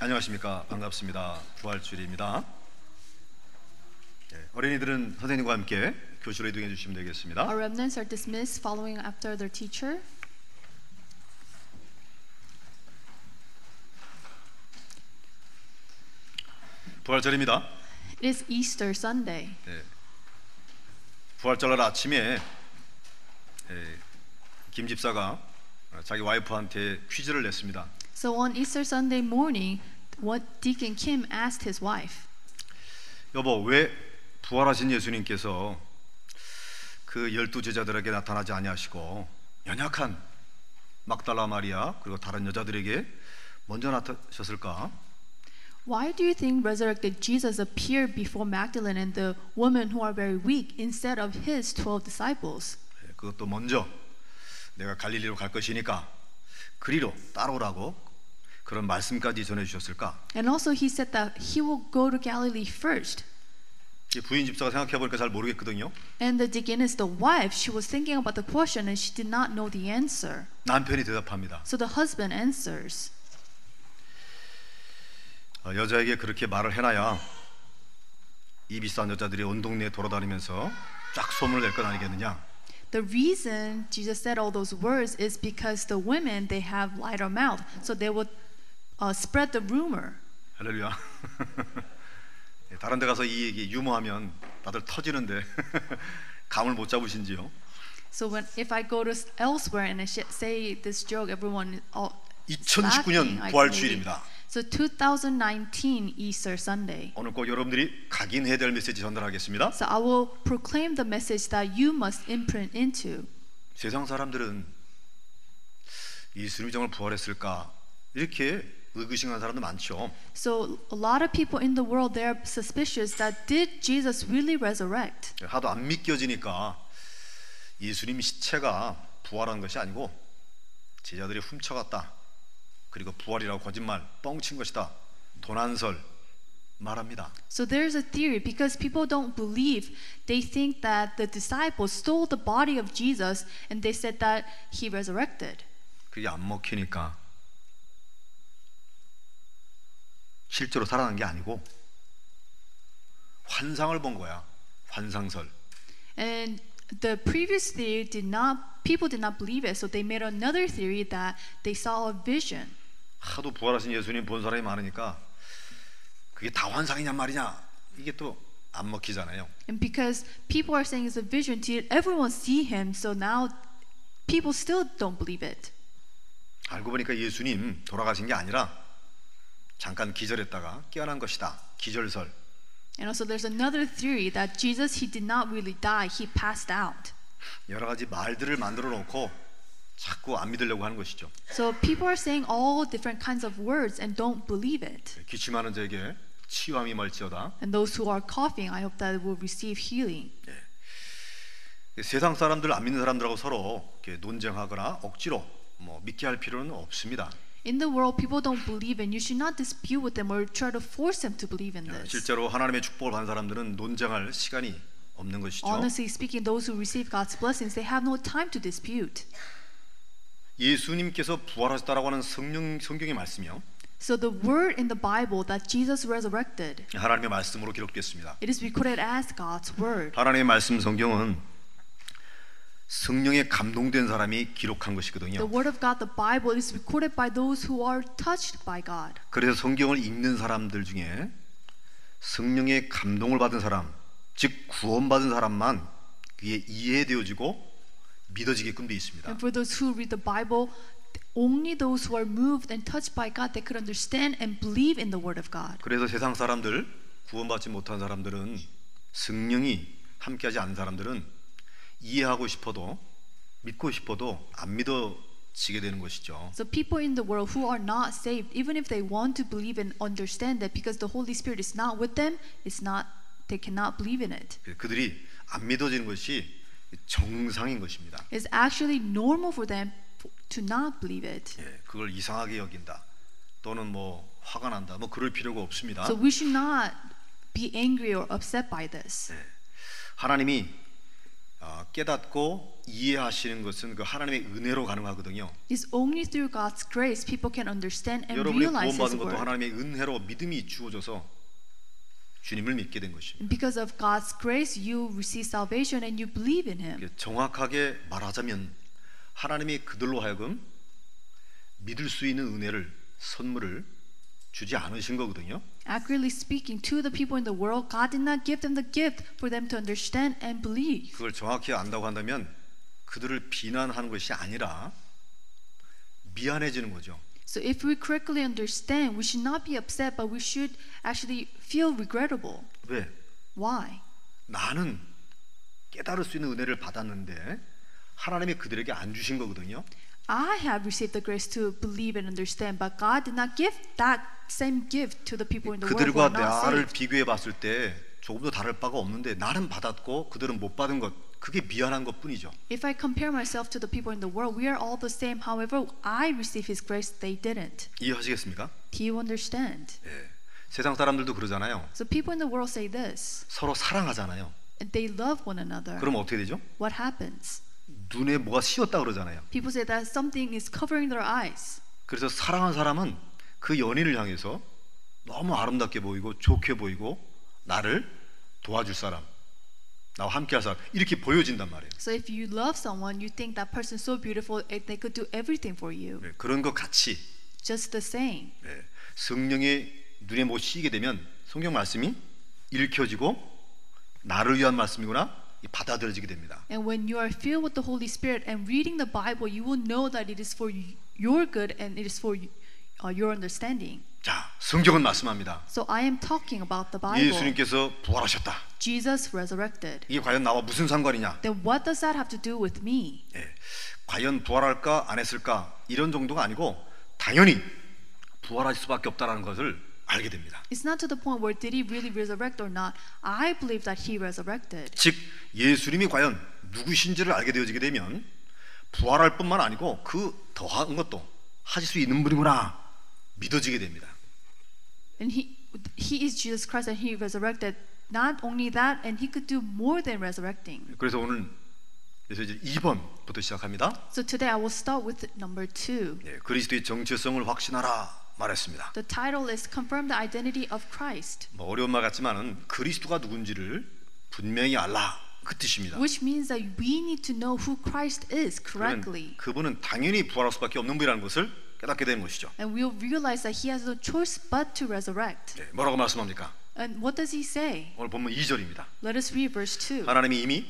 안녕하십니까. 반갑습니다. 부활주일입니다. 예, 어린이들은 선생님과 함께 교실로 이동해 주시면 되겠습니다. Our remnants are dismissed following after their teacher. 부활절입니다. It is Easter Sunday. 예, 부활절날 아침에 예, 김 집사가 자기 와이프한테 퀴즈를 냈습니다 So on Easter Sunday morning, what Deacon Kim asked his wife, 여보 왜 부활하신 예수님께서 그 열두 제자들에게 나타나지 아니하시고 연약한 막달라 마리아 그리고 다른 여자들에게 먼저 나타나셨을까? Why do you think resurrected Jesus appeared before Magdalene and the women who are very weak instead of his 12 disciples? 예, 그것도 먼저 내가 갈릴리로 갈 것이니까 그리로 따라오라고 그런 말씀까지 전해 주셨을까? And also, he said that he will go to Galilee first. 이 부인 집사가 생각해 보니까 잘 모르겠거든요. And the deaconess, the wife, she was thinking about the question and she did not know the answer. 남편이 대답합니다. So the husband answers. 어, 여자에게 그렇게 말을 해놔야 이 비싼 여자들이 온 동네에 돌아다니면서 쫙 소문을 낼 건 아니겠느냐? The reason Jesus said all those words is because the women they have lighter mouth, so they would uh, spread the rumor. 할렐루야. 예, 다른 데 가서 이 얘기 유머하면 다들 터지는데 감을 못 잡으신지요? So when if I go to elsewhere and I say this joke, everyone all 2019년 laughing, I 부활 주일입니다. So 2019 Easter Sunday. 오늘 꼭 여러분들이 각인해야 될 메시지 전달하겠습니다. So I will proclaim the message that you must imprint into. 세상 사람들은 예수님이 정말 부활했을까 이렇게 의구심하는 사람도 많죠. So a lot of people in the world they are suspicious that did Jesus really resurrect? 하도 안 믿겨지니까 예수님 시체가 부활한 것이 아니고 제자들이 훔쳐갔다. 그리고 부활이라고 거짓말 뻥친 것이다. 도난설 말합니다. So there's a theory because people don't believe. They think that the disciples stole the body of Jesus and they said that he resurrected. 그게 안 먹히니까 실제로 살아난 게 아니고 환상을 본 거야. 환상설. And the previous theory did not people did not believe it. So they made another theory that they saw a vision. 하도 부활하신 예수님 본 사람이 많으니까 그게 다 환상이냔 말이냐 이게 또 안 먹히잖아요. And because people are saying it's a vision, did everyone see him? So now people still don't believe it. 알고 보니까 예수님 돌아가신 게 아니라 잠깐 기절했다가 깨어난 것이다. 기절설. And also there's another theory that Jesus he did not really die, he passed out. 여러 가지 말들을 만들어 놓고 자꾸 안 믿으려고 하는 것이죠. So people are saying all different kinds of words and don't believe it. 기침하는 자에게 치유함이 멀지어다. And those who are coughing, I hope that will receive healing. 세상 사람들 안 믿는 사람들하고 서로 이렇게 논쟁하거나 억지로 뭐 믿게 할 필요는 없습니다. In the world, people don't believe, and you should not dispute with them or try to force them to believe in this. 실제로 하나님의 축복을 받은 사람들은 논쟁할 시간이 없는 것이죠. Honestly speaking, those who receive God's blessings, they have no time to dispute. 예수님께서 부활하셨다라고 하는 성령 성경의 말씀이요. So the word in the Bible that Jesus resurrected, 하나님의 말씀으로 기록됐습니다. it is recorded as God's word. 하나님의 말씀 성경은 성령에 감동된 사람이 기록한 The 것이거든요. word of God, the Bible, is recorded by those who are touched by God. 그래서 성경을 읽는 사람들 중에 성령의 감동을 받은 사람, 즉 구원받은 사람만 그게 이해되어지고 믿어지게끔 되어 있습니다. And for those who read the Bible, only those who are moved and touched by God, they could understand and believe in the word of God. 그래서 세상 사람들 구원받지 못한 사람들은 성령이 함께하지 않은 사람들은 이해하고 싶어도 믿고 싶어도 안 믿어지게 되는 것이죠. So people in the world who are not saved, even if they want to believe and understand that because the Holy Spirit is not with them, it's not they cannot believe in it. 그들이 안 믿어지는 것이 정상인 것입니다. It's actually normal for them to not believe it. 예, 그걸 이상하게 여긴다. 또는 뭐 화가 난다. 뭐 그럴 필요가 없습니다. So we should not be angry or upset by this. 하나님이 아, 깨닫고 이해하시는 것은 그 하나님의 은혜로 가능하거든요. It's only through God's grace people can understand and 여러분이 realize His 구원받은 것도 word. 하나님의 은혜로 믿음이 주어져서 주님을 믿게 된 것입니다. Because of God's grace, you receive salvation and you believe in Him. 정확하게 말하자면 하나님이 그들로 하여금 믿을 수 있는 은혜를 선물을 주지 않으신 거거든요. Accurately speaking, to the people in the world, God did not give them the gift for them to understand and believe. 그걸 정확히 안다고 한다면 그들을 비난하는 것이 아니라 미안해지는 거죠. So if we correctly understand, we should not be upset, but we should actually feel regrettable. 왜? Why? 나는 깨달을 수 있는 은혜를 받았는데 하나님이 그들에게 안 주신 거거든요. I have received the grace to believe and understand, but God did not give that same gift to the people in the world who 그들과 are not 나를 saved. 비교해 봤을 때 조금도 다를 바가 없는데 나는 받았고 그들은 못 받은 것 그게 미안한 것뿐이죠. If I compare myself to the people in the world, we are all the same. However, I receive His grace, they didn't. 이해하시겠습니까? Do you understand? 예. 세상 사람들도 그러잖아요. So people in the world say this, 서로 사랑하잖아요. and they love one another. 그럼 어떻게 되죠? What happens? 눈에 뭐가 씌었다 그러잖아요. People say that something is covering their eyes. 그래서 사랑한 사람은 그 연인을 향해서 너무 아름답게 보이고 좋게 보이고 나를 도와줄 사람, 나와 함께할 사람 이렇게 보여진단 말이에요. So if you love someone, you think that person is so beautiful, they could do everything for you. 네, 그런 것 같이 Just the same. 네, 성령의 눈에 못 씌게 되면 성경 말씀이 읽혀지고 나를 위한 말씀이구나 이 받아들여지게 됩니다. And when you are filled with the Holy Spirit and reading the Bible, you will know that it is for your good and it is for uh, your understanding. 자, 성경은 말씀합니다. So I am talking about the Bible. 예수님께서 부활하셨다. Jesus resurrected. 이게 과연 나와 무슨 상관이냐? Then what does that have to do with me? 예, 과연 부활할까 안 했을까 이런 정도가 아니고 당연히 부활할 수밖에 없다라는 것을 알게 됩니다. It's not to the point where did he really resurrect or not. I believe that he resurrected. 즉 예수님이 과연 누구신지를 알게 되어지게 되면 부활할 뿐만 아니고 그 더한 것도 하실 수 있는 분이구나 믿어지게 됩니다. And he he is Jesus Christ and he resurrected. Not only that, and he could do more than resurrecting. 그래서 오늘 그래서 이제 2번부터 시작합니다. So today I will start with number two. 예, 그리스도의 정체성을 확신하라 말했습니다. The title is Confirm the Identity of Christ, 뭐 어려운 말 같지만은 그리스도가 누군지를 분명히 알라 그 뜻입니다. which means that we need to know who Christ is correctly. 그분은 당연히 부활할 수밖에 없는 분이라는 것을 깨닫게 되는 것이죠. And we'll realize that he has no choice but to resuirect. 예, 뭐라고 말씀합니까? And what does he say? 오늘 보면 2절입니다. Let us read verse 2. 하나님이 이미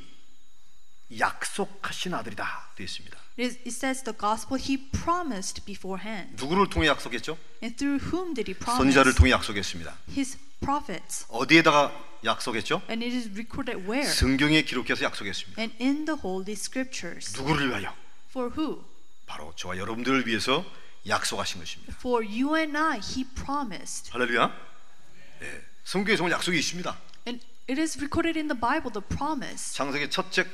약속하신 아들이다 되어 있습니다. It says the gospel he promised beforehand. 누구를 통해 약속했죠? And through whom did he promise? 선지자를 통해 약속했습니다. His prophets. 어디에다가 약속했죠? And it is recorded where? 성경에 기록해서 약속했습니다. And in the Holy Scriptures. 누구를 위하여? For who? 바로 저와 여러분들을 위해서 약속하신 것입니다. For you and I, he promised. 할렐루야. 예, 성경에 정말 약속이 있습니다. And it is recorded in the Bible, the promise. 창세기 첫책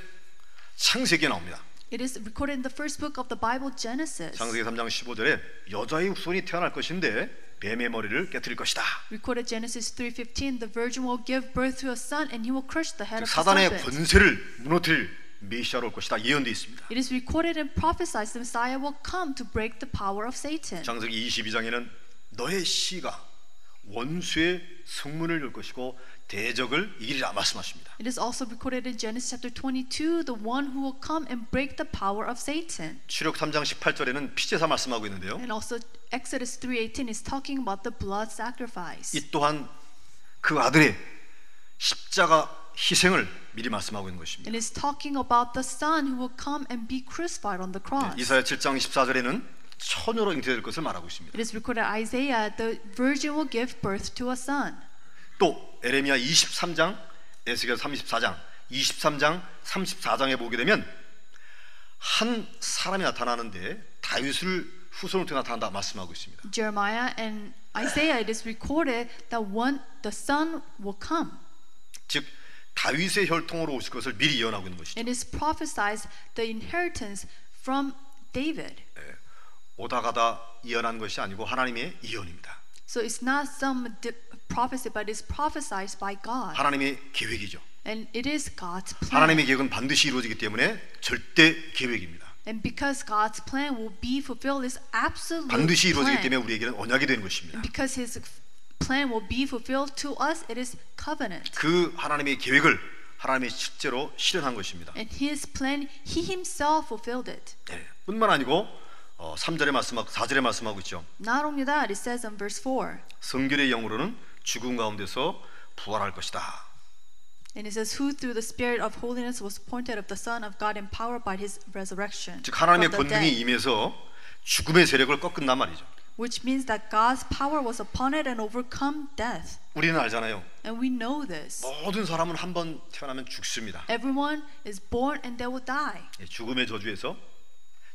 창세기에 나옵니다. It is recorded in the first book of the Bible, Genesis. 창세기 3장 15절에 여자의 후손이 태어날 것인데 뱀의 머리를 깨뜨릴 것이다. Recorded Genesis 3:15, the virgin will give birth to a son and he will crush the head 즉 of the 사단의 serpent. 권세를 무너뜨릴 메시아로 올 것이다. 예언되어 있습니다. It is recorded and prophesied the Messiah will come to break the power of Satan. 창세기 22장에는 너의 씨가 원수의 성문을 열 것이고 대적을 이기리라 말씀하십니다. It is also recorded in Genesis chapter 22, the one who will come and break the power of Satan. 출애굽 3장 18절에는 피제사 말씀하고 있는데요. And also Exodus 3:18 is talking about the blood sacrifice. 이 또한 그 아들의 십자가 희생을 미리 말씀하고 있는 것입니다. It is talking about the son who will come and be crucified on the cross. 이사야 7장 14절에는 처녀로 잉태될 것을 말하고 있습니다. It is recorded Isaiah, the virgin will give birth to a son. 또 에레미야 23장, 에스겔 34장, 23장, 34장에 보게 되면 한 사람이 나타나는데 다윗을 후손으로 통해 나타난다 말씀하고 있습니다. Jeremiah and Isaiah, it is recorded that one, the son will come. 즉 다윗의 혈통으로 오실 것을 미리 예언하고 있는 것이죠. It is prophesied the inheritance from David. 예, 오다 가다 예언한 것이 아니고 하나님의 예언입니다. So it's not some prophecy, but it's prophesied by God. 하나님의 계획이죠. And it is God's plan. 하나님의 계획은 반드시 이루어지기 때문에 절대 계획입니다. And because God's plan will be fulfilled, is absolute 반드시 이루어지기. 때문에 우리에게는 언약이 되는 것입니다. Because His plan will be fulfilled to us, it is covenant. 그 하나님의 계획을 하나님이 실제로 실현한 것입니다. And His plan, He Himself fulfilled it. 네. 뿐만 아니고 어, 3절에 말씀하고 4절에 말씀하고 있죠. Not only that, it says in verse 4, 성결의 영으로는 죽음 가운데서 부활할 것이다. and it says, Who through the Spirit of holiness was appointed of the Son of God, empowered by His resurrection. 즉 하나님의 권능이. 임해서 죽음의 세력을 꺾은단 말이죠. Which means that God's power was upon it and overcome death. 우리는 알잖아요. And we know this. 모든 사람은 한 번 태어나면 죽습니다. Everyone is born and they will die. 예, 죽음의 저주에서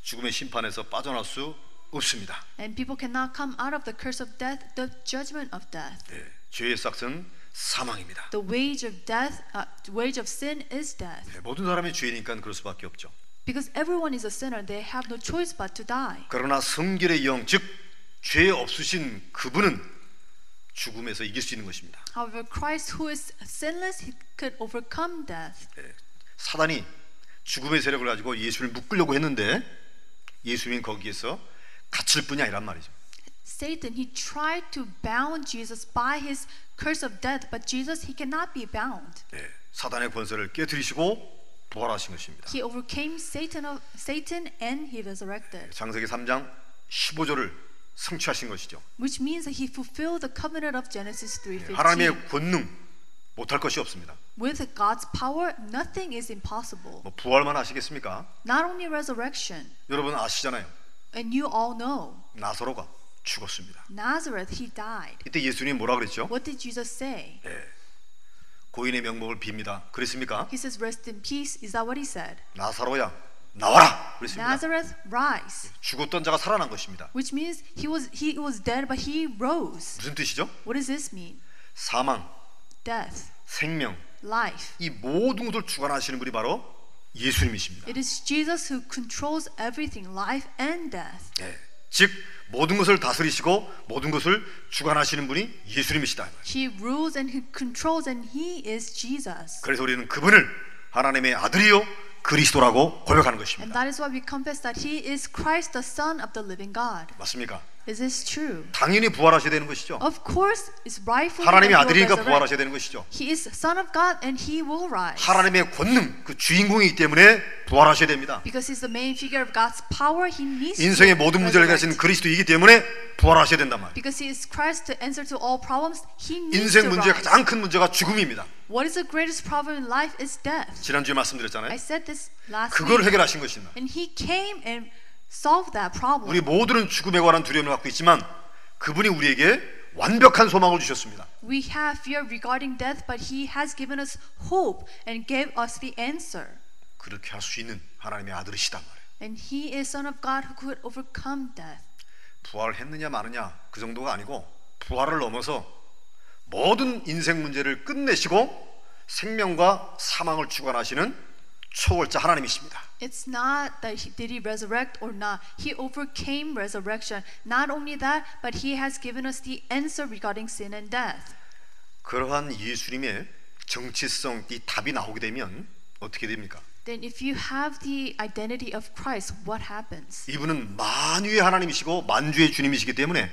죽음의 심판에서 빠져나올 수 없습니다. And people cannot come out of the curse of death, the judgment of death. 예, 죄의 싹은 사망입니다. The wage of death, uh, the wage of sin is death. 예, 모든 사람이 죄니까 그럴 수밖에 없죠. Because everyone is a sinner, they have no choice but to die. 그러나 성결의 영, 즉 죄 없으신 그분은 죽음에서 이길 수 있는 것입니다. However, Christ, who is sinless, he could overcome death. 예, 사단이 죽음의 세력을 가지고 예수를 묶으려고 했는데 예수님 거기에서 갇힐 뿐이 아니란 말이죠. Satan, he tried to bound Jesus by his curse of death, but Jesus, he cannot be bound. 예, 사단의 권세를 깨뜨리시고 부활하신 것입니다. He overcame Satan, of, Satan and he resurrected, 장세기 3장 15절을 성취하신 것이죠. which means that he fulfilled the covenant of Genesis 3:15. 하나님의 권능 못할 것이 없습니다. With God's power, nothing is impossible. 뭐 부활만 하시겠습니까? Not only resurrection, 여러분 아시잖아요. and you all know, 나사로가 죽었습니다. Nazareth, he died. 이때 예수님 뭐라 그랬죠? What did Jesus say? 고인의 명목을 빕니다. 그랬습니까? He says, Rest in peace. Is that what he said? 나사로야 나와라. 그랬습니다. Nazareth, rise. 죽었던 자가 살아난 것입니다. Which means he was he was dead, but he rose. 무슨 뜻이죠? What does this mean? 사망, Death, 생명, life. 이 모든 것을 주관하시는 분이 바로 예수님이십니다. It is Jesus who controls everything, life and death. 예. 즉 모든 것을 다스리시고 모든 것을 주관하시는 분이 예수님이시다. He rules and he controls, and he is Jesus. 그래서 우리는 그분을 하나님의 아들이요 그리스도라고 고백하는 And 것입니다. that is why we confess that he is Christ, the Son of the living God. 맞습니까? Is this true? 당연히 부활하셔야 되는 것이죠. Of course, it's rightful 하나님의 아들이니까. 부활하셔야 되는 것이죠. He is Son of God, and he will rise. 하나님의 권능, 그 주인공이기 때문에 부활하셔야 됩니다. Because he's the main figure of God's power, he needs 인생의 모든 문제를 resurrect. 그리스도이기 때문에 부활하셔야 된단 말이에요. Because he is Christ to answer to all problems, he needs 인생 문제의. 가장 큰 문제가 죽음입니다. What is the greatest problem in life is death. 지난주에 I 말씀드렸잖아요. said this last 그걸 week. 해결하신 것입니다. And he came and solved that problem. 우리 모두는 죽음에 관한 두려움을 갖고 있지만 그분이 우리에게 완벽한 소망을 주셨습니다. We have fear regarding death, but he has given us hope and gave us the answer. 그렇게 할 수 있는 하나님의 아들이시단 말이에요. And he is Son of God who could overcome death. 부활을 했느냐 마느냐 그 정도가 아니고 부활을 넘어서 모든 인생 문제를 끝내시고 생명과 사망을 주관하시는 초월자 하나님이십니다. It's not that he, did he resurrect or not. He overcame resurrection. Not only that, but he has given us the answer regarding sin and death. 그러한 예수님의 정치성 이 답이 나오게 되면 어떻게 됩니까? Then if you have the identity of Christ, what happens? 이분은 만유의 하나님이시고 만주의 주님이시기 때문에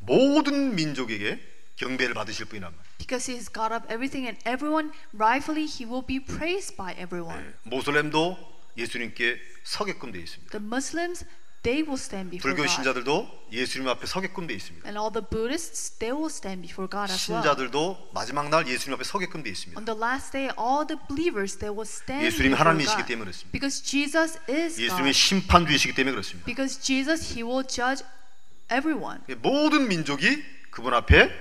모든 민족에게 경배를 받으실 분이란 말이에요. Because he is God of everything and everyone, rightfully he will be praised by everyone. 모슬렘도 예수님께 서게끔 되어 있습니다. The Muslims, they will stand before 불교 God. 신자들도 예수님 앞에 서게끔 되어 있습니다. And all the Buddhists, they will stand before God as well. 신자들도 마지막 날 예수님 앞에 서게끔 되어 있습니다. On the last day, all the believers, they will stand 예수님이 before 하나님이시기 God. 때문에 그렇습니다. Because Jesus is 예수님이 God. 심판주이시기 때문에 그렇습니다. Because Jesus, he will judge everyone. 모든 민족이 그분 앞에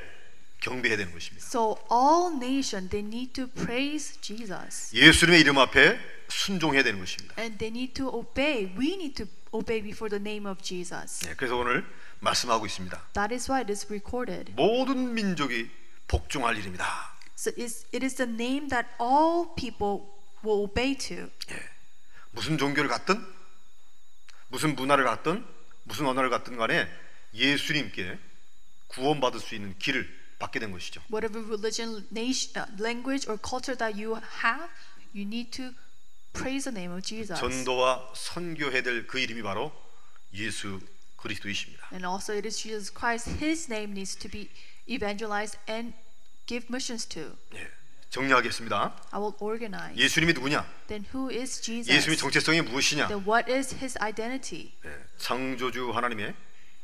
경배해야 되는 것입니다. So all nation, they need to praise Jesus. 예수님의 이름 앞에 순종해야 되는 것입니다. And they need to obey. We need to obey before the name of Jesus. 네, 그래서 오늘 말씀하고 있습니다. That is why it is recorded. 모든 민족이 복종할 일입니다. So it is the name that all people will obey to. 예. 무슨 종교를 갖든 무슨 문화를 갖든 무슨 언어를 갖든 간에 예수님께 구원받을 수 있는 길을 받게 된 것이죠. Whatever religion, nation, uh, language, or culture that you have, you need to praise the name of Jesus. 전도와 선교해야 될그 이름이 바로 예수 그리스도이십니다. And also, it is Jesus Christ. His name needs to be evangelized and give missions to. 예, 정리하겠습니다. I will organize. 예수님이 누구냐? Then who is Jesus? 예수님의 정체성이 무엇이냐? Then what is his identity? 예, 창조주 하나님의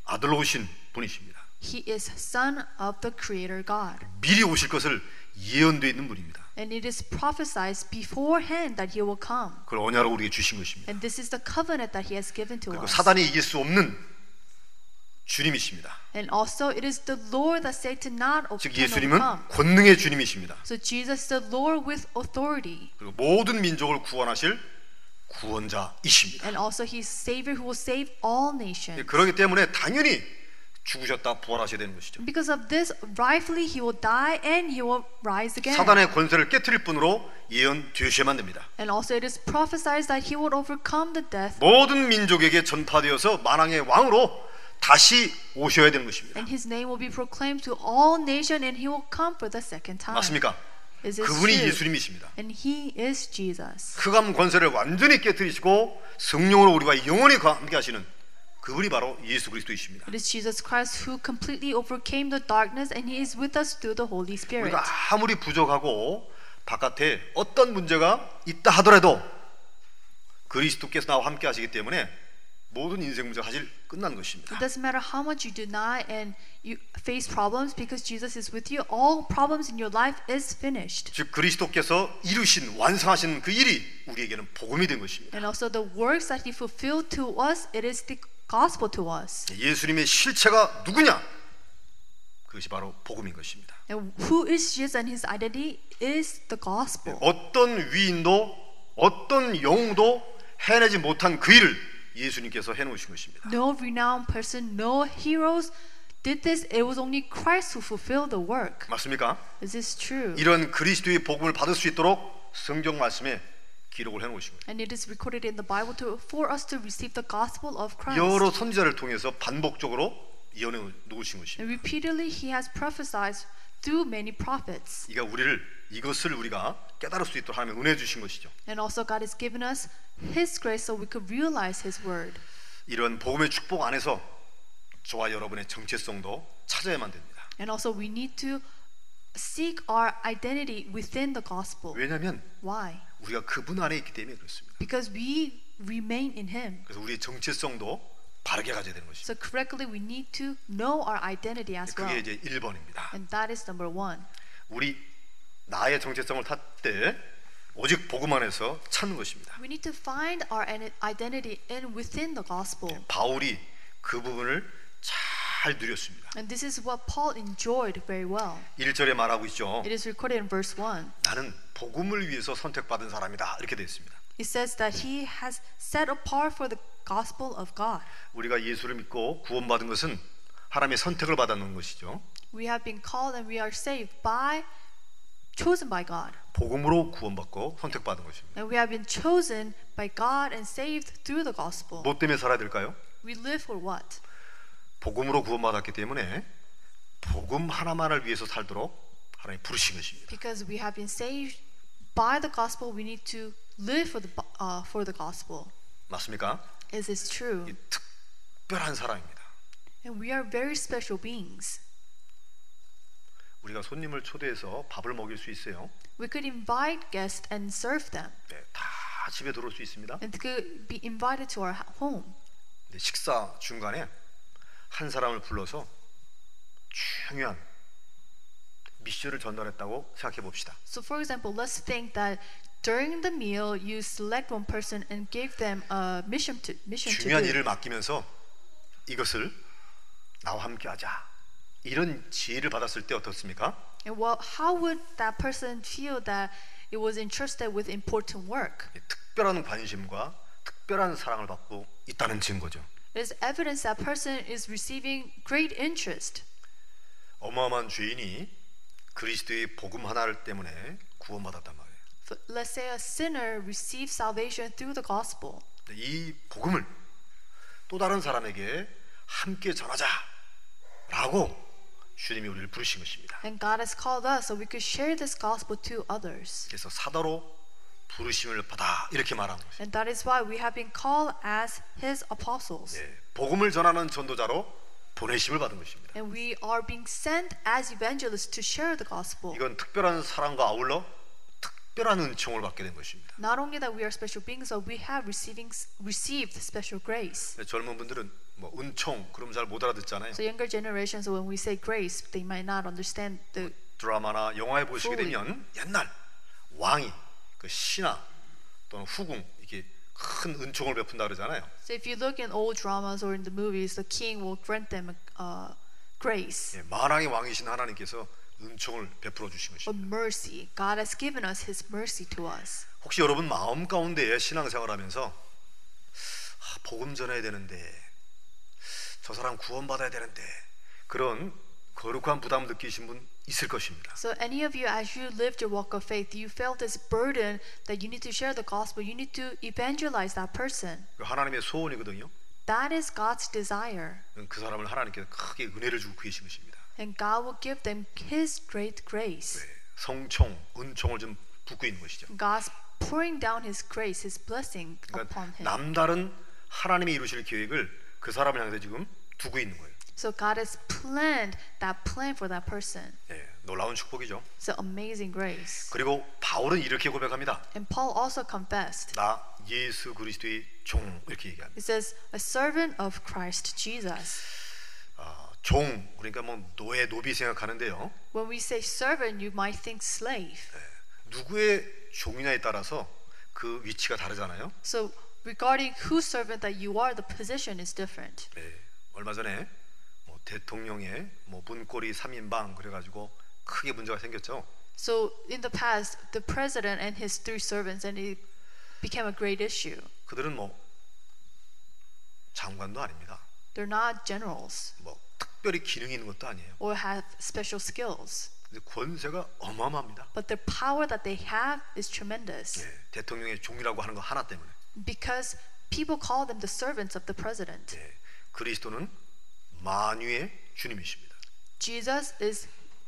아들로 오신 분이십니다. He is Son of the Creator God. 미리 오실 것을 예언되어 있는 분입니다. And it is prophesied beforehand that he will come. 그걸 언약으로 우리에게 주신 것입니다. And this is the covenant that he has given to 그리고 us. 사단이 이길 수 없는 주님이십니다. And also it is the Lord that Satan not 즉 예수님은 overcome. 권능의 주님이십니다. So Jesus the Lord with authority. 그리고 모든 민족을 구원하실 구원자이십니다. And also he's Savior who will save all 예, nations. 그렇기 때문에 당연히 죽으셨다 부활하셔야 되는 것이죠. Because of this, rightfully he will die and he will rise again. 사단의 권세를 깨뜨릴 뿐으로 예언 되셔야만 됩니다. And also it is prophesied that he would overcome the death 모든 민족에게 전파되어서 만왕의 왕으로 다시 오셔야 되는 것입니다. and his name will be proclaimed to all nations and he will come for the second time. 맞습니까? 그분이? 예수님이십니다. And he is Jesus. 흑암 권세를 완전히 깨뜨리시고 성령으로 우리와 영원히 함께 하시는 그분이 바로 예수 그리스도이십니다. It is Jesus Christ who completely overcame the darkness and he is with us through the Holy Spirit. 우리가 아무리 부족하고 바깥에 어떤 문제가 있다 하더라도 그리스도께서 나와 함께 하시기 때문에 모든 인생 문제가 사실 끝난 것입니다. It doesn't matter how much you deny and you face problems because Jesus is with you. All problems in your life is finished. 즉 그리스도께서 이루신 완성하신 그 일이 우리에게는 복음이 된 것입니다. And also the works that he fulfilled to us, it is the gospel to us. 예수님의 실체가 누구냐? 그것이 바로 복음인 것입니다. And who is Jesus and his identity is the gospel. 어떤 위인도 어떤 영웅도 해내지 못한 그 일을 예수님께서 해놓으신 것입니다. No renowned person, no heroes did this. It was only Christ who fulfilled the work. 맞습니까? Is this true? 이런 그리스도의 복음을 받을 수 있도록 성경 말씀에 기록을 해 놓으신 거예요. And it is recorded in the Bible to, for us to receive the gospel of Christ. 여러 선지자를 통해서 반복적으로 예언해 놓으신 것입니다. And repeatedly he has prophesied through many prophets. 이가 우리를 이것을 우리가 깨달을 수 있도록 하나님 은혜 주신 것이죠. And also God has given us his grace so we could realize his word. 이런 복음의 축복 안에서 저와 여러분의 정체성도 찾아야만 됩니다. And also we need to seek our identity within the gospel. 왜냐하면 Why? 우리가 그분 안에 있기 때문에 그렇습니다. Because we remain in him. 그래서 우리의 정체성도 바르게 가져야 되는 것입니다. So correctly we need to know our identity as well. 그게 이제 1번입니다. And that is number one. 우리 나의 정체성을 탓때 오직 복음 안에서 찾는 것입니다. We need to find our ide- identity in within the gospel. 바울이 그 부분을 잘 누렸습니다. And this is what Paul enjoyed very well. 1절에 말하고 있죠. It is recorded in verse 1. 나는 복음을 위해서 선택받은 사람이다. 이렇게 되어 있습니다. It says that he has set apart for the gospel of God. 우리가 예수를 믿고 구원받은 것은 하나님의 선택을 받았는 것이죠. We have been called and we are saved by chosen by God. 복음으로 구원받고 선택받은 것입니다. And we have been chosen by God and saved through the gospel. 뭐 때문에 살아야 될까요? We live for what? 복음으로 구원받았기 때문에 복음 하나만을 위해서 살도록 하나님 부르신 것입니다. Because we have been saved by the gospel, we need to live for the uh, for the gospel. 맞습니까? Is this true? 이 특별한 사람입니다. And we are very special beings. 우리가 손님을 초대해서 밥을 먹일 수 있어요. We could invite guests and serve them, 네, 다 집에 들어올 수 있습니다. and could be invited to our home. 근데 식사 중간에 한 사람을 불러서 중요한 미션을 전달했다고 생각해 봅시다. So, for example, let's think that during the meal you select one person and give them a mission to mission to 중요한 do. 일을 맡기면서 이것을 나와 함께 하자. 이런 지혜를 받았을 때 어떻습니까? And well, how would that person feel that it was entrusted with important work? 특별한 관심과 특별한 사랑을 받고 있다는 증거죠. Is evidence that person is receiving great interest. 어마어마한 죄인이 그리스도의 복음 하나를 때문에 구원받았단 말이에요. Let's say a sinner receives salvation through the gospel. 이 복음을 또 다른 사람에게 함께 전하자라고 주님이 우리를 부르신 것입니다. And God has called us so we could share this gospel to others. 그래서 사도로 부르심을 받아 이렇게 말하는 것입니다. And that is why we have been called as His apostles. 예, 복음을 전하는 전도자로 보내심을 받은 것입니다. And we are being sent as evangelists to share the gospel. 이건 특별한 사랑과 아울러 특별한 은총을 받게 된 것입니다. Not only that we are special beings, but we have receiving, received special grace. 젊은 분들은 뭐 은총 그럼 잘 못 알아듣잖아요. So younger generations, when we say grace, they might not understand the 드라마나 영화에 보시게. 되면 옛날 왕이 그 신하 또는 후궁 이렇게 큰 은총을 베푼다 그러잖아요. So if you look in old dramas or in the movies, the king will grant them uh, grace 예, 만왕의 왕이신 하나님께서 은총을 베풀어 주신 것입니다. mercy. God has given us His mercy to us. 혹시 여러분 마음 가운데 신앙생활하면서 아, 복음 전해야 되는데 저 사람 구원 받아야 되는데 그런 거룩한 부담 느끼신 분 있을 것입니다. So any of you, as you lived your walk of faith, you felt this burden that you need to share the gospel. You need to evangelize that person. 그 하나님의 소원이거든요. That is God's desire, 그 사람을 하나님께서 크게 은혜를 주고 계신 것입니다. and God will give them His great grace. 네, 성총, 은총을 좀 붓고 있는 것이죠. God's pouring down His grace, His blessing 그러니까 upon him. 남다른 하나님이 이루실 계획을 그 사람을 향해서 지금 두고 있는 거예요. So God has planned that plan for that person. 예, 놀라운 축복이죠. It's an amazing grace. 그리고 바울은 이렇게 고백합니다. And Paul also confessed. 나 예수 그리스도의 종 이렇게 얘기합니다. It says, a servant of Christ Jesus. 아, 종 그러니까 뭐 노예 노비 생각하는데요. When we say servant, you might think slave. 누구의 종이냐에 따라서 그 위치가 다르잖아요. So regarding whose servant that you are, the position is different. 네, 얼마 전에 뭐 대통령의 뭐 문고리 3인방 그래가지고 크게 문제가 생겼죠. So in the past, the president and his three servants, and it became a great issue. 그들은 뭐 장관도 아닙니다. They're not generals 뭐 특별히 기능이 있는 것도 아니에요. or have special skills, 권세가 어마어마합니다. but the power that they have is tremendous 네, 대통령의 종이라고 하는 거 하나 때문에 because people call them the servants of the president. 네, 그리스도는 만유의 주님이십니다. Jesus is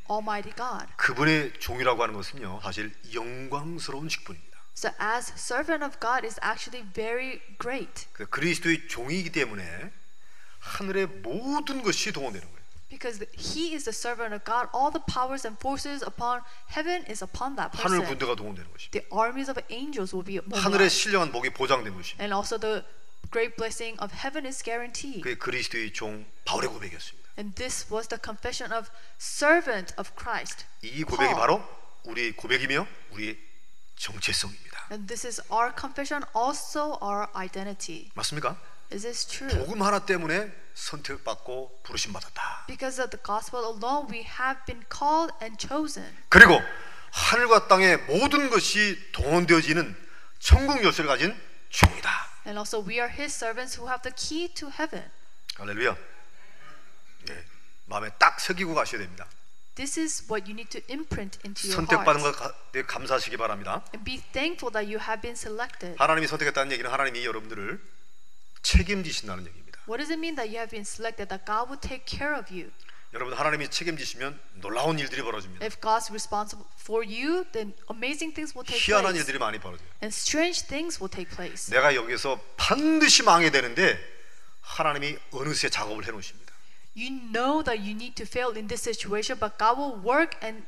Almighty God. 그분의 종이라고 하는 것은요 사실 영광스러운 직분입니다. So as servant of God is actually very great 그 그리스도의 종이기 때문에 하늘의 모든 것이 동원되는 거예요. because he is the servant of God. All the powers and forces upon heaven is upon that 하늘 person. 군대가 동원되는 것이죠. The armies of angels will be 하늘의 mobilized. 신령한 복이 보장된 것입니다. And also the great blessing of heaven is guaranteed. 그게 그리스도의 종 바울의 고백이었습니다. And this was the confession of servant of Christ. 이 고백이 Paul. 바로 우리의 고백이며 우리의 정체성입니다. And this is our confession, also our identity. 맞습니까? Is this true? 복음 하나 때문에 선택받고 부르심 받았다. Because of the gospel alone, we have been called and chosen. 그리고 하늘과 땅의 모든 것이 동원되어지는 천국 열쇠를 가진 종이다. And also, we are his servants who have the key to heaven. 할렐루야. 네, 마음에 딱 새기고 가셔야 됩니다. This is what you need to imprint into your 선택받은 heart. 것에 감사하시기 바랍니다. And be thankful that you have been selected. 하나님이 선택했다는 얘기는 하나님이 여러분들을 책임지신다는 얘기입니다. What does it mean that you have been selected? That God will take care of you. 여러분 하나님이 책임지시면 놀라운 일들이 벌어집니다. If God's responsible for you, then amazing things will take 희한한 place. 일들이 많이 벌어져요. And strange things will take place. 내가 여기서 반드시 망해 되는데 하나님이 어느새 작업을 해 놓으십니다. You know that you need to fail in this situation, but God will work and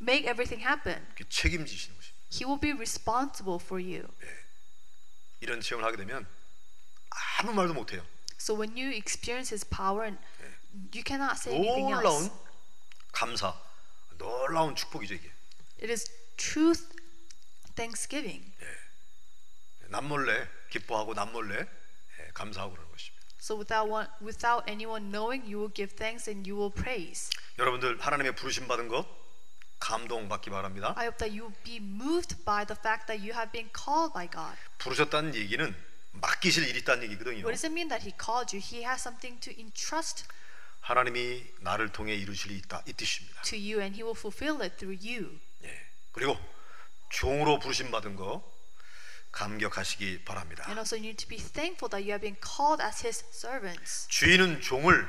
make everything happen. 책임지시는 것입니다. He will be responsible for you. 이런 체험을 하게 되면 아무 말도 못 해요. So when you experience His power, and you cannot say anything 놀라운 else. 감사, 놀라운 축복이죠 이게. It is truth thanksgiving. 남몰래 기뻐하고 남몰래 예, 감사하고 그러는 것입니다. So without one, without anyone knowing, you will give thanks and you will praise. 여러분들 하나님의 부르심 받은 것 감동받기 바랍니다. I hope that you will be moved by the fact that you have been called by God. 부르셨다는 얘기는 맡기실 일이 있다는 얘기거든요. What does it mean that He called you? He has something to entrust 하나님이 나를 통해 이루실 있다 이 뜻입니다. to you, and He will fulfill it through you. 예. 그리고 종으로 부르심 받은 거 감격하시기 바랍니다. And also, you need to be thankful that you have been called as His servants. 주인은 종을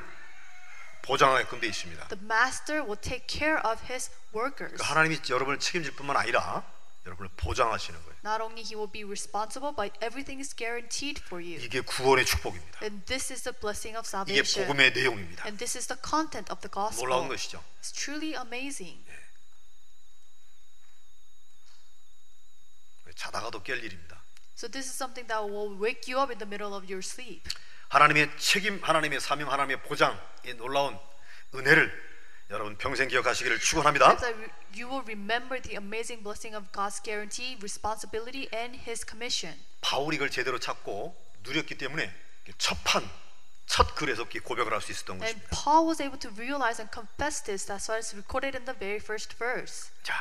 보장하게끔 돼 있습니다. The master will take care of his workers. 그러니까 하나님이 여러분을 책임질 뿐만 아니라 여러분을 보장하시는 거예요. Not only he will be responsible, but everything is guaranteed for you. 이게 구원의 축복입니다. And this is the blessing of 이게 salvation. 복음의 내용입니다. And this is the content of the 놀라운 gospel. 것이죠. It's truly amazing. 자다가도 깰 일입니다. So this is something that will wake you up in the middle of your sleep. 하나님의 책임, 하나님의 사명, 하나님의 보장, 이 놀라운 은혜를 여러분 평생 기억하시기를 축원합니다. You will remember the amazing blessing of God's guarantee, responsibility, and His commission. 바울이 이걸 제대로 찾고 누렸기 때문에 첫판 첫 글에서 고백을 할 수 있었던 And 것입니다. Paul was able to realize and confess this. That's why it's recorded in the very first verse. 자,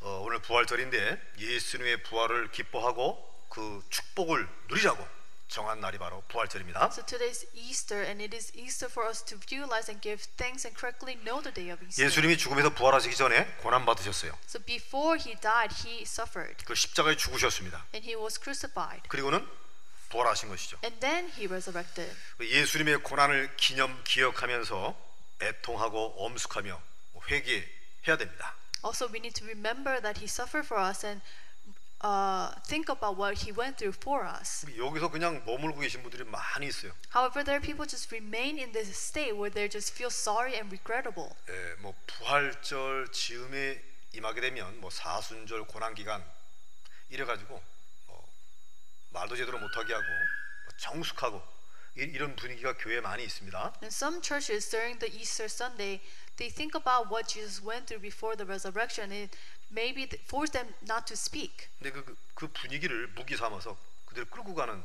어, 오늘 부활절인데 예수님의 부활을 기뻐하고 그 축복을 누리자고 정한 날이 바로 부활절입니다. So today's Easter, and it is Easter for us to realize and give thanks and correctly know the day of Easter. 예수님이 죽음에서 부활하시기 전에 고난 받으셨어요. So before he died, he suffered 그 십자가에 죽으셨습니다. and he was crucified. 그리고는 부활하신 것이죠. And then he resurrected. 그 예수님의 고난을 기념 기억하면서 애통하고 엄숙하며 회개해야 됩니다. Also, we need to remember that he suffered for us and uh, think about what he went through for us. 여기서 그냥 머물고 계신 분들이 많이 있어요. However, there are people just remain in this state where they just feel sorry and regrettable. 예, 뭐 부활절 즈음에 임하게 되면 뭐 사순절 고난 기간 이래 가지고 뭐 말도 제대로 못 하게 하고 뭐 정숙하고 이, 이런 분위기가 교회에 많이 있습니다. In some churches during the Easter Sunday, they think about what Jesus went through before the resurrection. It maybe force them not to speak. 근데 그, 그- 그 분위기를 무기 삼아서 그대로 끌고 가는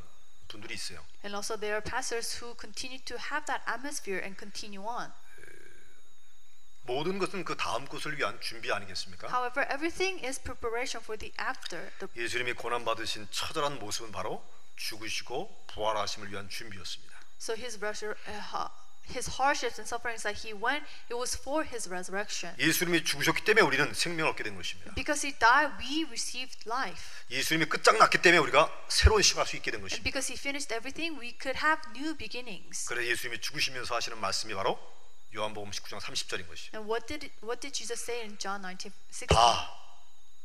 분들이 있어요. And also, there are pastors who continue to have that atmosphere and continue on. 모든 것은 그 다음 것을 위한 준비 아니겠습니까? However, everything is preparation for the after. The, 예수님이 고난 받으신 처절한 모습은 바로 죽으시고 부활하심을 위한 준비였습니다. so his uh, his hardships and sufferings that he went, it was for his resurrection. 예수님이 죽으셨기 때문에 우리는 생명을 얻게 된 것입니다. Because he died, we received life. 예수님이 끝장났기 때문에 우리가 새로운 시작할 수 있게 된 And 것입니다. because he finished everything, we could have new beginnings. 그래서 예수님이 죽으시면서 하시는 말씀이 바로 요한복음 19장 30절인 것이죠. And what did what did Jesus say in John 19, 16? 다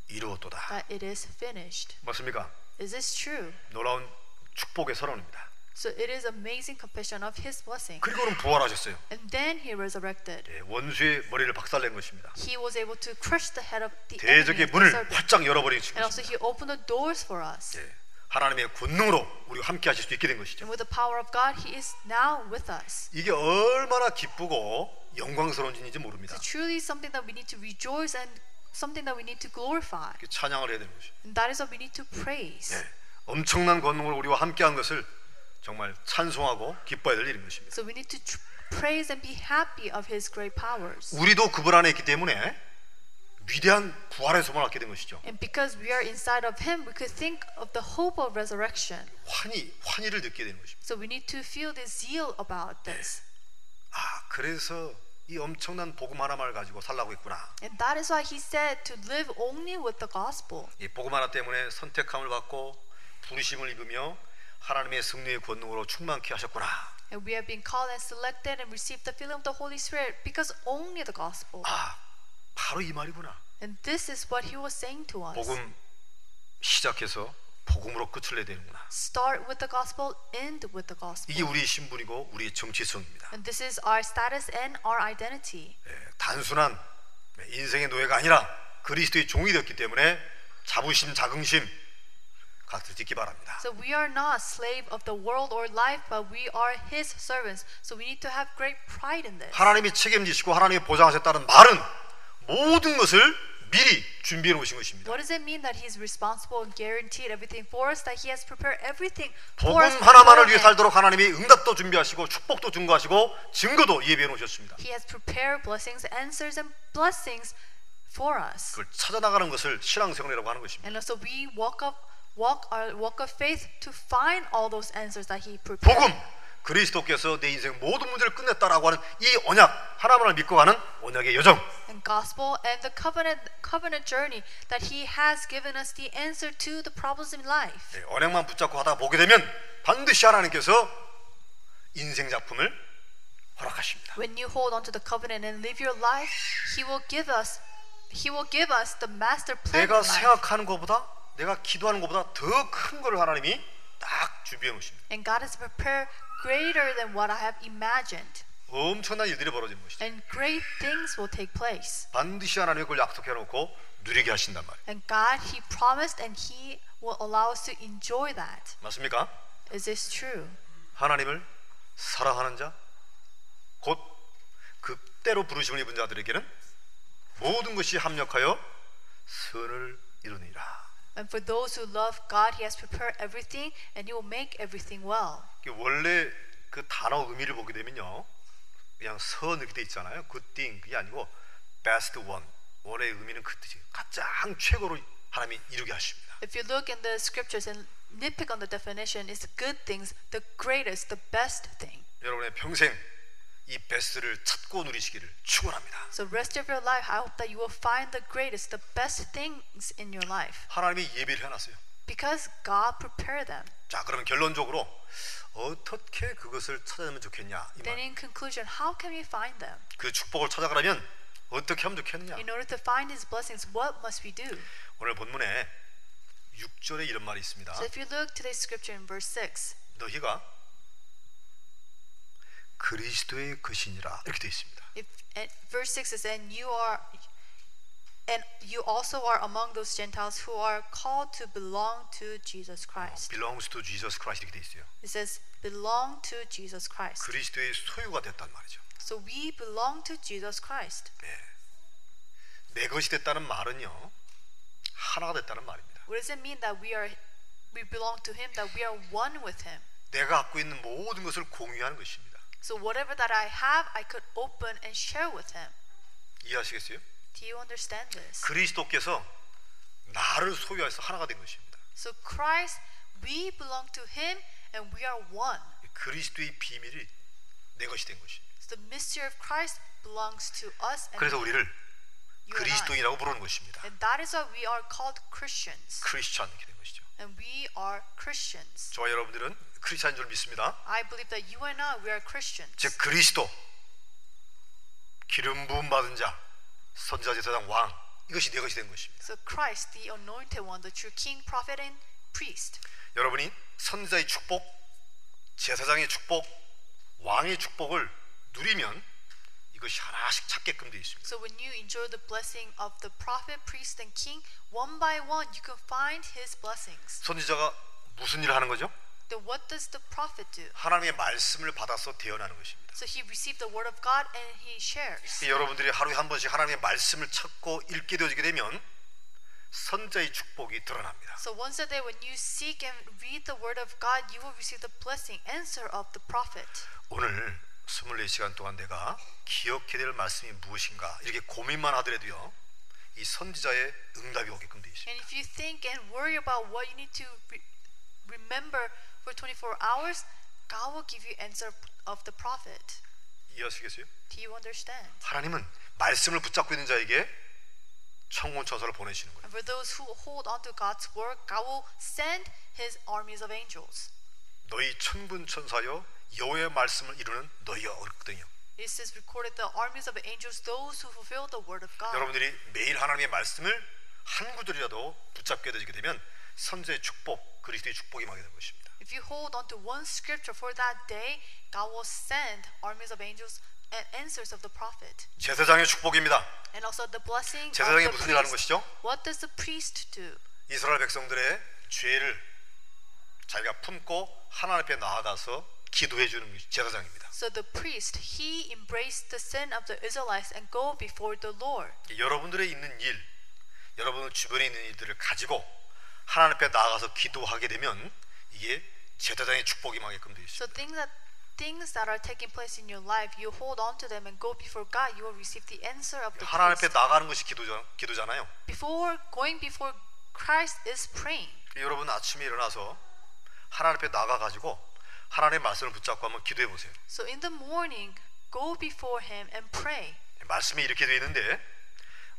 이루었도다. That it is finished. 맞습니까? Is this true? 놀라운 축복의 선언입니다. So it is amazing confession of his blessing. 그리고는 부활하셨어요. And then he resurrected. 예, 원수의 머리를 박살낸 것입니다. He was able to crush the head of the enemy, 대적의 문을. 활짝 열어버린 And also 것입니다. he opened the doors for us. 예, 하나님의 권능으로 우리가 함께 하실 수 있게 된 것이죠. And with the power of God, he is now with us. 이게 얼마나 기쁘고 영광스러운 일인지 모릅니다. So truly something that we need to rejoice and something that we need to glorify. 찬양을 해야 되는 것이죠. And that is what we need to praise. 예, 엄청난 권능으로 우리와 함께한 것을 정말 찬송하고 기뻐해야 될 일인 것입니다. So we need to praise and be happy of his great powers. 우리도 그분 안에 있기 때문에 위대한 부활의 소망을 갖게 된 것이죠. And because we are inside of him, we could think of the hope of resurrection. 환희, 환희를 느끼게 되는 것입니다. So we need to feel the zeal about this. 아, 그래서 이 엄청난 복음 하나만을 가지고 살라고 했구나. And that is why he said to live only with the gospel. 이 복음 하나 때문에 선택함을 받고 부르심을 입으며 하나님의 승리의 권능으로 충만케 하셨구나. And we have been called and selected and received the filling of the Holy Spirit because only the gospel. 아, 바로 이 말이구나. And this is what he was saying to us. 복음 시작해서 복음으로 끝을 내야 되는구나. Start with the gospel, end with the gospel. 이게 우리의 신분이고 우리의 정체성입니다. And this is our status and our identity. 예, 단순한 인생의 노예가 아니라 그리스도의 종이 되었기 때문에 자부심, 자긍심 갖을 짓기 바랍니다. So we are not slave of the world or life, but we are his servants. So we need to have great pride in this. 하나님이 책임지시고 하나님이 보장하셨다는 말은 모든 것을 미리 준비해 놓으신 것입니다. What does it mean that he's responsible and guaranteed everything for us? That he has prepared everything 복음 for us. 하나만을 위해? 살도록 하나님이 응답도 준비하시고 축복도 증거하시고 증거도 예비해 놓으셨습니다. He has prepared blessings, answers, and blessings for us. 그걸 찾아나가는 것을 신앙생활이라고 하는 것입니다. And also we walk up, walk our walk of faith to find all those answers that he 복음 prepared. 그리스도께서 내 인생 모든 문제를 끝냈다라고 하는 이 언약 하나만을 믿고 가는 언약의 여정 And gospel and the covenant covenant journey that he has given us the answer to the problems in life. 네, 언약만 붙잡고 하다 보게 되면 반드시 하나님께서 인생 작품을 허락하십니다. When you hold on to the covenant and live your life, He will give us He will give us the master plan. 내가 in life. 생각하는 것보다 내가 기도하는 것보다 더큰걸 하나님이 딱 준비해 놓으십니다. And God has prepared greater than what I have imagined. 엄청난 일들이 벌어지는 것이죠. And great things will take place. 반드시 하나님이 그걸 약속해 놓고 누리게 하신단 말이에요. And God, He promised and He will allow us to enjoy that. 맞습니까? Is this true? 하나님을 사랑하는 자, 곧 그 때로 부르심을 입은 자들에게는 모든 것이 합력하여 선을 이루니라. And for those who love God, He has prepared everything and He will make everything well. 이게 원래 그 단어 의미를 보게 되면요, 그냥 선 이렇게 돼 있잖아요. good thing 그게 아니고 best one. 원래 의미는 그 뜻이 가장 최고로 하나님이 이루게 하십니다. If you look in the scriptures and nitpick on the definition, it's good things, the greatest, the best thing. 여러분의 평생 이 베스트를 찾고 누리시기를 축원합니다. So rest of your life, I hope that you will find the greatest, the best things in your life 하나님이 예비를 해놨어요. because God prepared them. 자, 그러면 결론적으로 어떻게 그것을 찾아내면 좋겠냐? 이 Then 말. in conclusion, how can we find them? 그 축복을 찾아가려면 어떻게 하면 좋겠느냐? In order to find these blessings, what must we do? 오늘 본문에 6절에 이런 말이 있습니다. So if you look today's scripture in verse 6, 너희가 그리스도의 것이니라 이렇게 되어 있습니다. if and verse 6 is and you are and you also are among those Gentiles who are called to belong to Jesus Christ. belongs to Jesus Christ 이렇게 되어 있어요. It says belong to Jesus Christ. 그리스도의 소유가 됐단 말이죠. So we belong to Jesus Christ. 네. 내 것이 됐다는 말은요. 하나가 됐다는 말입니다. What does it mean that we are we belong to him that we are one with him? 내가 갖고 있는 모든 것을 공유하는 것입니다. So whatever that I have, I could open and share with him. 이해하시겠어요? Do you understand this? 그리스도께서 나를 소유해서 하나가 된 것입니다. So Christ, we belong to him and we are one. 그리스도의 비밀이 내 것이 된 것입니다. So the mystery of Christ belongs to us and, 그래서 우리를 you and I. 그리스도인이라고 부르는 것입니다. And that is why we are called Christians. 크리스찬 이렇게 된 것이죠. And we are Christians. 저와 여러분들은 크리스찬인 줄 믿습니다. I believe that you and I, we are Christians. 즉 그리스도 기름 부음 받은 자 선지자 제사장 왕 이것이 내 것이 된 것입니다. So Christ, the anointed one, the true king, prophet, and priest. 여러분이 선지자의 축복, 제사장의 축복, 왕의 축복을 누리면 이것이 하나씩 찾게끔 되어 있습니다. So when you enjoy the blessing of the prophet, priest, and king, one by one, you can find his blessings. 선지자가 무슨 일을 하는 거죠? Then what does the prophet do? 하나님의 말씀을 받아서 대언하는 것입니다. So he received the word of God and he shares. 여러분들이 하루에 한 번씩 하나님의 말씀을 찾고 읽게 되어지게 되면 선자의 축복이 드러납니다. So once a day, when you seek and read the word of God, you will receive the blessing, answer of the prophet. 오늘 24시간 동안 내가 기억해야 될 말씀이 무엇인가 이렇게 고민만 하더라도요 이 선지자의 응답이 오게끔 되어 있습니다. And if you think and worry about what you need to re- remember for 24 hours, God will give you answer of the prophet. 이해하시겠어요? Do you understand? 하나님은 말씀을 붙잡고 있는 자에게 천군 천사를 보내시는 거예요. And for those who hold on to God's word, God will send his armies of angels. 너희 천군 천사여 여호와의 말씀을 이루는 너희여 그랬거든요. It says recorded the armies of angels, those who fulfill the word of God. 여러분들이 매일 하나님의 말씀을 한 구절이라도 붙잡게 되게 되면 선제의 축복, 그리스도의 축복이 임하게 될 것입니다. If you hold on to one scripture for that day, God will send armies of angels and answers of the prophet. 제사장의 축복입니다. And also the blessing of 제사장이 the 무슨 일을 하는 priest. 것이죠? What does the priest do? 이스라엘 백성들의 죄를 자기가 품고 하나님 앞에 나아가서 기도해 주는 제사장입니다. So the priest, he embraced the sin of the Israelites and go before the Lord. 여러분들의 있는 일, 여러분 주변에 있는 일들을 가지고 하나님 앞에 나아가서 기도하게 되면 이게 제사장의 축복이 임하게끔 되어 있습니다. So things that things that are taking place in your life, you hold on to them and go before God, you will receive the answer of the 하나님 앞에 priest. 나가는 것이 기도자, 기도잖아요. Before going before Christ is praying. 여러분 아침에 일어나서 하나님 앞에 나가 가지고 하나님의 말씀을 붙잡고 한번 기도해 보세요. So in the morning, go before him and pray. 말씀이 이렇게 되어 있는데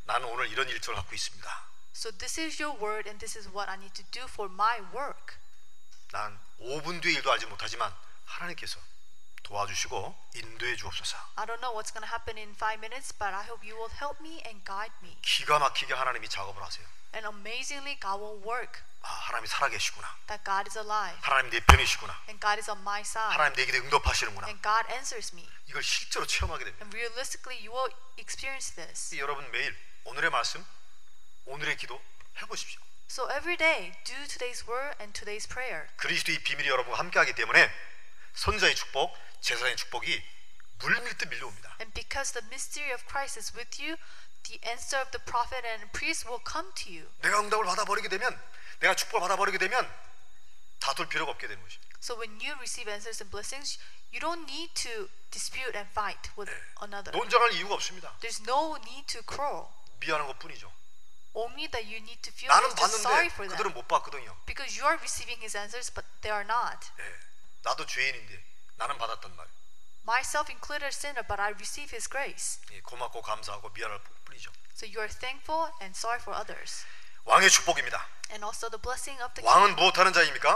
나는 오늘 이런 일정을 갖고 있습니다. So this is your word and this is what I need to do for my work. 난 5분 뒤의 일도 알지 못하지만 하나님께서 도와주시고 인도해 주옵소서. I don't know what's going to happen in five minutes, but I hope you will help me and guide me. 기가 막히게 하나님이 작업을 하세요. And amazingly, God will work. 아, 하나님이 살아계시구나. That God is alive. 하나님 내 편이시구나. And God is on my side. 하나님 내 기도에 응답하시는구나. And God answers me. 이걸 실제로 체험하게 됩니다. And realistically, you will experience this. 여러분 매일 오늘의 말씀, 오늘의 기도 해보십시오. So every day, do today's word and today's prayer. 그리스도의 비밀이 여러분과 함께하기 때문에 선자의 축복, 제사의 축복이 물밀듯 밀려옵니다. And because the mystery of Christ is with you, the answer of the prophet and priest will come to you. 내가 응답을 받아 버리게 되면, 내가 축복을 받아버리게 되면 다툴 필요가 없게 되는 것입니다. So when you receive answers and blessings, you don't need to dispute and fight with another. 논쟁할 이유가 없습니다. There's no need to quarrel. 미안한 것뿐이죠. Only that you need to feel 나는 sorry 봤는데 for them. 그들은 못 봤거든요. Because you are receiving his answers, but they are not. 예, 나도 죄인인데 나는 받았단 말이에요. Myself included sinner, but I receive his grace. 예, 고맙고 감사하고 미안할 뿐이죠. So you are thankful and sorry for others. 왕의 축복입니다. And also the blessing of the 왕은 king. 무엇하는 자입니까?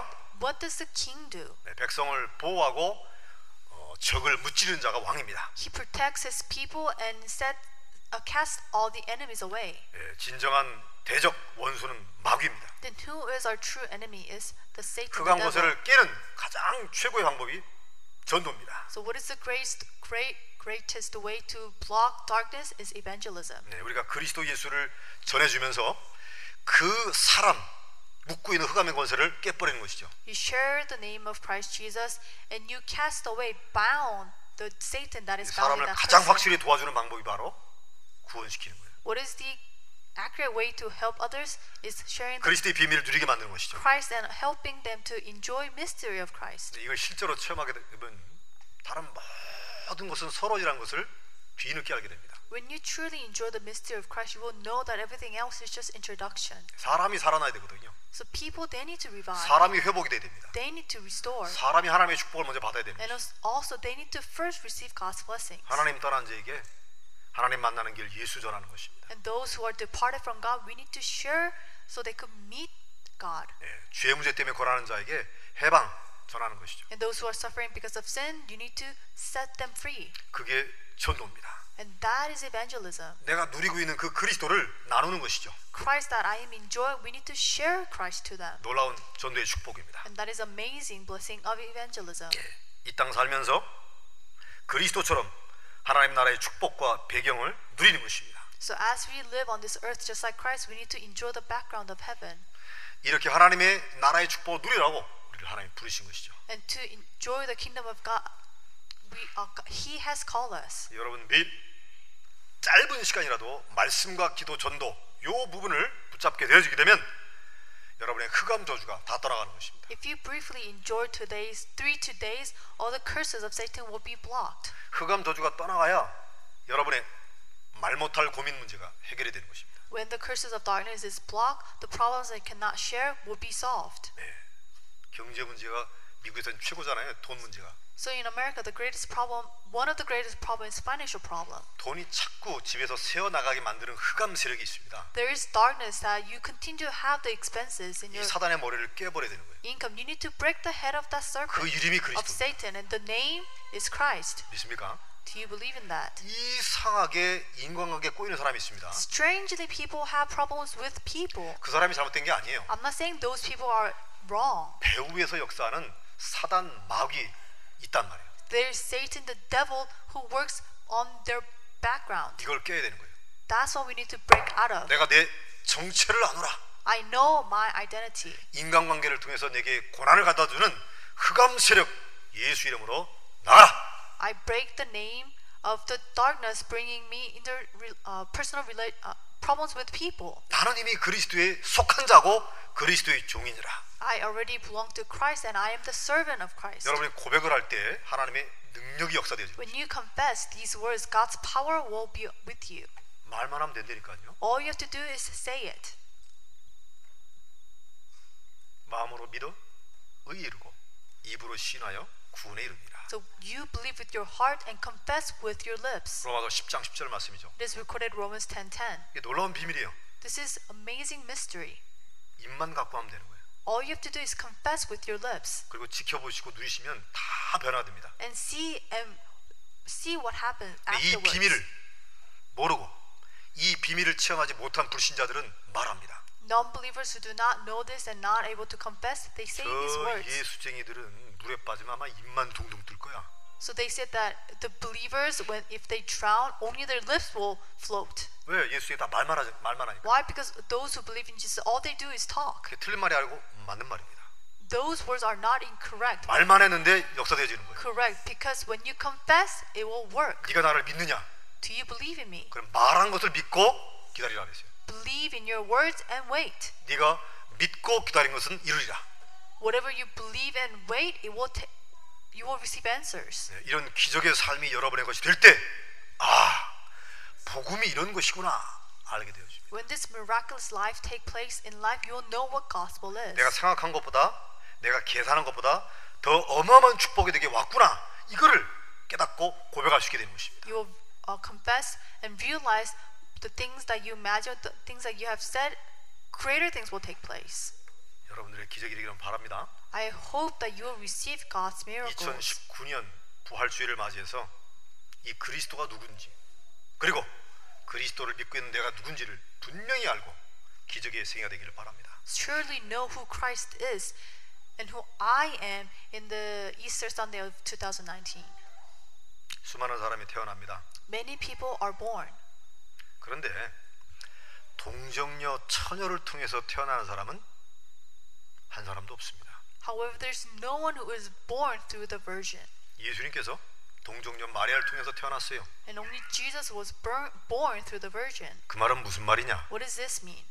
What does the king do? 네, 백성을 보호하고 어, 적을 무찌르는 자가 왕입니다. He protects his people and set, uh, casts all the enemies away. 예, 진정한 대적 원수는 마귀입니다. Then who is our true enemy? Is the Satan, devil. 권세를 깨는 가장 최고의 방법이 전도입니다. So what is the greatest, great, greatest way to block darkness? Is evangelism. 네, 우리가 그리스도 예수를 전해주면서 그 사람 묶고 있는 흑암의 권세를 깨버리는 것이죠. You share the name of Christ Jesus, and you cast away, bound the Satan that is bound 사람을 가장. 확실히 도와주는 방법이 바로 구원시키는 거예요. What is the accurate way to help others? Is sharing 그리스도의 비밀을 누리게 만드는 것이죠. Christ and helping them to enjoy mystery of Christ. 이걸 실제로 체험하게 되면 다른 모든 것은 서론이라는 것을 뒤늦게 알게 됩니다. When you truly enjoy the mystery of Christ, you will know that everything else is just introduction. 사람이 살아나야 되거든요. So people they need to revive. 사람이 회복이 돼야 됩니다. They need to restore. 사람이 하나님의 축복을 먼저 받아야 됩니다. And als- also they need to first receive God's blessings. 하나님 떠난 자에게 하나님 만나는 길 예수 전하는 것입니다. And those who are departed from God, we need to share so they could meet God. 예, 죄 문제 때문에 고난하는 자에게 해방 전하는 것이죠. And those who are suffering because of sin, you need to set them free. 그게 전도입니다. And that is evangelism. 내가 누리고 있는 그 그리스도를 나누는 것이죠. Christ that I am enjoying, we need to share Christ to them. 놀라운 전도의 축복입니다. And that is amazing blessing of evangelism. 이땅 살면서 그리스도처럼 하나님 나라의 축복과 배경을 누리는 것입니다. So as we live on this earth just like Christ, we need to enjoy the background of heaven. 이렇게 하나님의 나라의 축복을 누리라고 우리를 하나님 부르신 것이죠. And to enjoy the kingdom of God, we, uh, He has called us. 여러분 매일 짧은 시간이라도 말씀과 기도 전도 요 부분을 붙잡게 되어지게 되면 여러분의 흑암 저주가 다 떠나가는 것입니다. If you briefly enjoy today's three two days, all the curses of Satan will be blocked. 흑암 저주가 떠나가야 여러분의 말 못할 고민 문제가 해결이 되는 것입니다. When the curses of darkness is blocked, the problems they cannot share will be solved. 네. 경제 문제가 미국에서는 최고잖아요. 돈 문제가. So in America, the greatest problem, one of the greatest problems is financial problem. 돈이 자꾸 집에서 새어 나가게 만드는 흑암 세력이 있습니다. There is darkness that you continue to have the expenses in 이 your 사단의 머리를 깨버려야 되는 거예요. income. You need to break the head of that serpent 그 이름이 of 그리스도. Satan, and the name is Christ. 믿습니까? Do you believe in that? 이상하게 인간관계에 꼬이는 사람이 있습니다. Strangely, people have problems with people. 그 사람이 잘못된 게 아니에요. I'm not saying those people are wrong. 배후에서 역사하는 사단 마귀 있단 말이에요. There's Satan, the devil, who works on their background. 이걸 깨야 되는 거예요. That's what we need to break out of. 내가 내 정체를 아노라. I know my identity. 인간관계를 통해서 내게 고난을 갖다 주는 흑암 세력 예수 이름으로 나가라. I break the name of the darkness, bringing me into uh, personal rela- uh, problems with people. 나는 이미 그리스도에 속한 자고 그리스도의 종이니라. I already belong to Christ, and I am the servant of Christ. 여러분이 고백을 할 때 하나님의 능력이 역사되죠. When you confess these words, God's power will be with you. 말만 하면 된다니까요. All you have to do is say it. 마음으로 믿어 의에 이르고 입으로 신하여 구원에 이릅니다. So you believe with your heart and confess with your lips. 로마서 10장 10절 말씀이죠. It is recorded Romans 10:10. 이게 놀라운 비밀이에요. This is amazing mystery. 입만 갖고 하면 되는 거예요. All you have to do is confess with your lips 그리고 지켜보시고 누리시면 다 변화됩니다. and see and see what happens 근데 이 afterwards. 비밀을 모르고 이 비밀을 체험하지 못한 불신자들은 말합니다. Non-believers who do not know this and not able to confess, they say these 저 words. 예수쟁이들은 물에 빠지면 아마 입만 둥둥 뜰 거야. So they said that the believers, when if they drown, only their lips will float. 왜 예수에 다 말만 하지 말만 하니까. Why? Because those who believe in Jesus, all they do is talk. 그게 틀린 말이 아니고 맞는 말입니다. Those words are not incorrect. 말만 했는데 역사되어지는 거예요. Correct, because when you confess, it will work. 네가 나를 믿느냐? Do you believe in me? 그럼 말한 것을 믿고 기다리라 그랬어요. Believe in your words and wait. 네가 믿고 기다린 것은 이루리라. Whatever you believe and wait, it will ta- you will receive answers. 네, 이런 기적의 삶이 여러분의 것이 될 때, 아, 복음이 이런 것이구나 알게 되어집니다. When this miraculous life take place in life, you'll know what gospel is. 내가 생각한 것보다, 내가 계산한 것보다 더 어마어마한 축복이 되게 왔구나. 이거를 깨닫고 고백할 수 있게 되는 것입니다. You will uh, confess and realize the things that you imagine, the things that you have said, greater things will take place. 여러분들의 기적이 되기를 바랍니다. I hope that you will receive God's miracles. 2019년 부활주의를 맞이해서 이 그리스도가 누군지 그리고 그리스도를 믿고 있는 내가 누군지를 분명히 알고 기적의 생애가 되기를 바랍니다. Surely know who Christ is and who I am in the Easter Sunday of 2019. 수많은 사람이 태어납니다. Many people are born. 그런데 동정녀 처녀를 통해서 태어나는 사람은 한 사람도 없습니다. However, there's no one who is born through the Virgin. 예수님께서 동정녀 마리아를 통해서 태어났어요. And only Jesus was born through the Virgin. 그 말은 무슨 말이냐? What does this mean?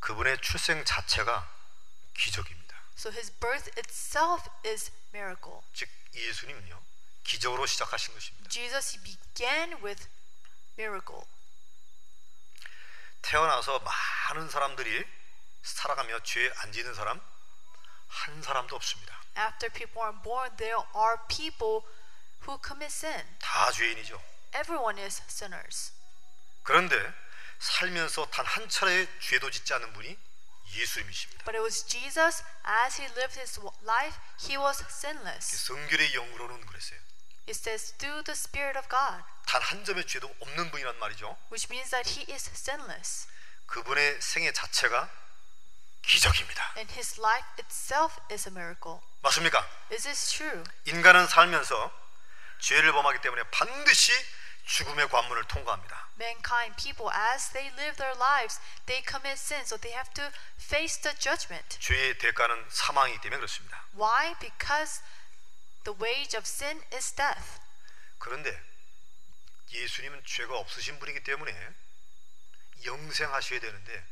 그분의 출생 자체가 기적입니다. So his birth itself is miracle. 즉 예수님은요 기적으로 시작하신 것입니다. Jesus began with miracle. 태어나서 많은 사람들이 살아가며 죄에 안 지는 사람 한 사람도 없습니다. After people are born, there are people who commit sin. 다 죄인이죠. Everyone is sinners. 그런데 살면서 단 한 차례 죄도 짓지 않은 분이 예수님이십니다. But it was Jesus, as he lived his life, he was sinless. 성결의 영으로는 그랬어요. It says, through the Spirit of God, 단 한 점의 죄도 없는 분이란 말이죠. which means that he is sinless. 그분의 생애 자체가 기적입니다. And his life itself is a miracle. 맞습니까? Is this true? 인간은 살면서 죄를 범하기 때문에 반드시 죽음의 관문을 통과합니다. Mankind, people, as they live their lives, they commit sin, so they have to face the judgment. 죄의 대가는 사망이기 때문에 그렇습니다. Why? Because the wage of sin is death. 그런데 예수님은 죄가 없으신 분이기 때문에 영생하셔야 되는데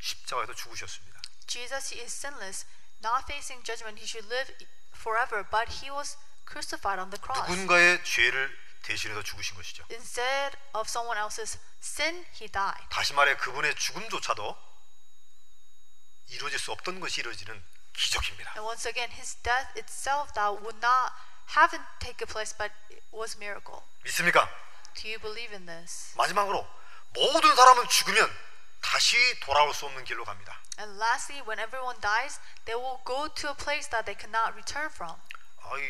십자가에서 죽으셨습니다. Jesus, is sinless, not facing judgment. He should live forever, but he was crucified on the cross. 누군가의 죄를 대신해서 죽으신 것이죠. Instead of someone else's sin, he died. 다시 말해 그분의 죽음조차도 이루어질 수 없던 것이 이루어지는 기적입니다. And once again, his death itself that would not haven't taken place, but was miracle. 믿습니까? Do you believe in this? 마지막으로 모든 사람은 죽으면 다시 돌아올 수 없는 길로 갑니다. And lastly, when everyone dies, they will go to a place that they cannot return from. 아이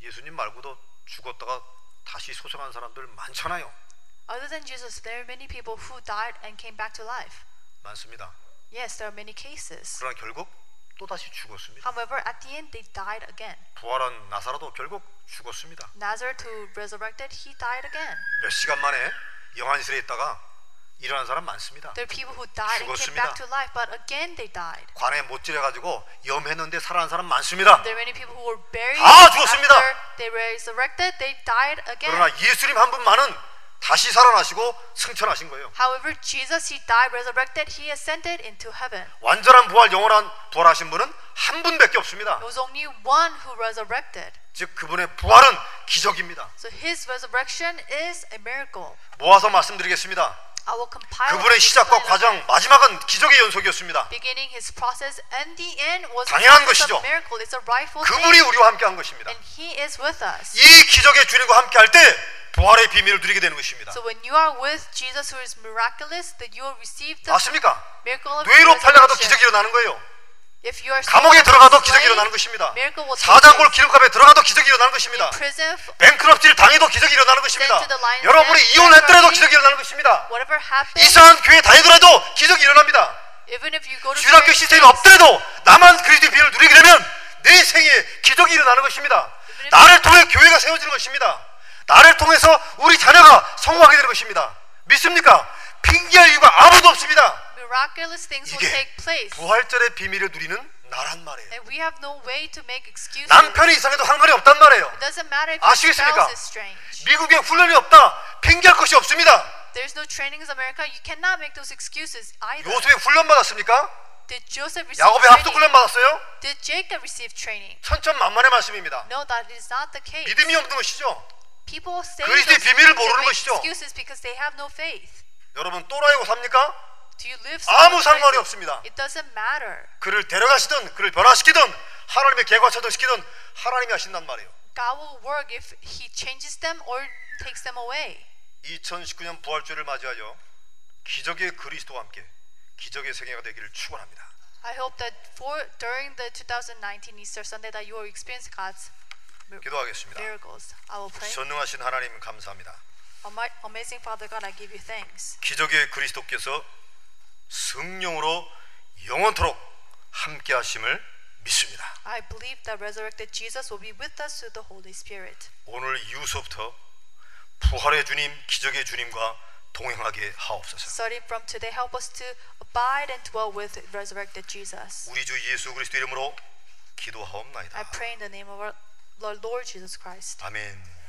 예수님 말고도 죽었다가 다시 소생한 사람들 많잖아요. Other than Jesus, there are many people who died and came back to life. 많습니다. Yes, there are many cases. 그러나 결국 또 다시 죽었습니다. However, at the end, they died again. 부활한 나사로도 결국 죽었습니다. Nazareth, who resurrected, he died again. 몇 시간 만에 영안실에 있다가 일어난 사람 많습니다. There are people who died and came back to life, but again they died. 관에 못 찔려 가지고 염했는데 살아난 사람 많습니다. There are many people who were buried 다 죽었습니다. after they resurrected, they died again. 그러나 예수님 한 분만은 다시 살아나시고 승천하신 거예요. However, Jesus, he died, resurrected, he ascended into heaven. 완전한 부활, 영원한 부활하신 분은 한 분밖에 없습니다. It was only one who resurrected. 즉 그분의 부활은 기적입니다. So his resurrection is a miracle. 모아서 말씀드리겠습니다. I will compile 그분의 시작과 과정 마지막은 기적의 연속이었습니다. beginning his process and the end was a 당연한 것이죠. of miracle. It's a rightful 그분이 thing. 우리와 함께한 것입니다. And he is with us. 이 기적의 주님과 함께할 때 부활의 비밀을 누리게 되는 것입니다. So when you are with Jesus who is miraculous, that you will receive the 맞습니까? miracle of 뇌로 팔려가도. 기적이 일어나는 거예요. If you are 감옥에 들어가도 기적이 일어나는 것입니다. 사장골. 기름값에 들어가도 기적이 일어나는 것입니다. 뱅크럽지를 당해도 기적이 일어나는 것입니다. 여러분이 이혼했더라도. 기적이 일어나는 것입니다. 이상한 교회 다니더라도 기적이 일어납니다. 주일학교 시스템이 없더라도 나만 그리스도의 비밀을 누리게 되면 내 생에 기적이 일어나는 것입니다. 나를 통해 교회가 세워지는 것입니다. 나를 통해서 우리 자녀가 성공하게 되는 것입니다. 믿습니까? 핑계할 이유가 아무도 없습니다. miraculous things will 이게 take place. 부활절의 비밀을 누리는 나란 말이에요. And we have no way to make excuses. 남편이 이상해도 상관이 없단 말이에요. It doesn't matter if your 아시겠습니까? spouse is strange. 미국에 훈련이 없다. 핑계할 것이 없습니다. There's no training in America. You cannot make those excuses either. 요셉이 훈련 받았습니까? Did Joseph receive 야곱의 합독 훈련 training? 받았어요? Did Jacob receive training? 천천만만의 말씀입니다. No, that is not the case. 믿음이 없는 것이죠. People say 그리스도의 비밀을 모르는 것이죠. excuses because they have no faith. 여러분 또라이고 삽니까? Do you live 아무 상관이? 없습니다. It doesn't matter. 그를 데려가시든 그를 변화시키든 하나님의 개과차도 시키든 하나님이 하신단 말이에요. God will work if He changes them or takes them away. 2019년 부활주를 맞이하여 기적의 그리스도와 함께 기적의 세계가 되기를 축원합니다. I hope that for during the 2019 Easter Sunday that you will experience God's 기도하겠습니다. 전능하신 하나님 감사합니다. 기적의 그리스도께서 성령으로 영원토록 함께 하심을 믿습니다. I believe that resurrected Jesus will be with us through the Holy Spirit. 오늘 이후서부터 부활의 주님, 기적의 주님과 동행하게 하옵소서. Starting from today, help us to abide and dwell with resurrected Jesus. 우리 주 예수 그리스도 이름으로 기도하옵나이다. I pray in the name of our Lord, Lord Jesus Christ. 아멘.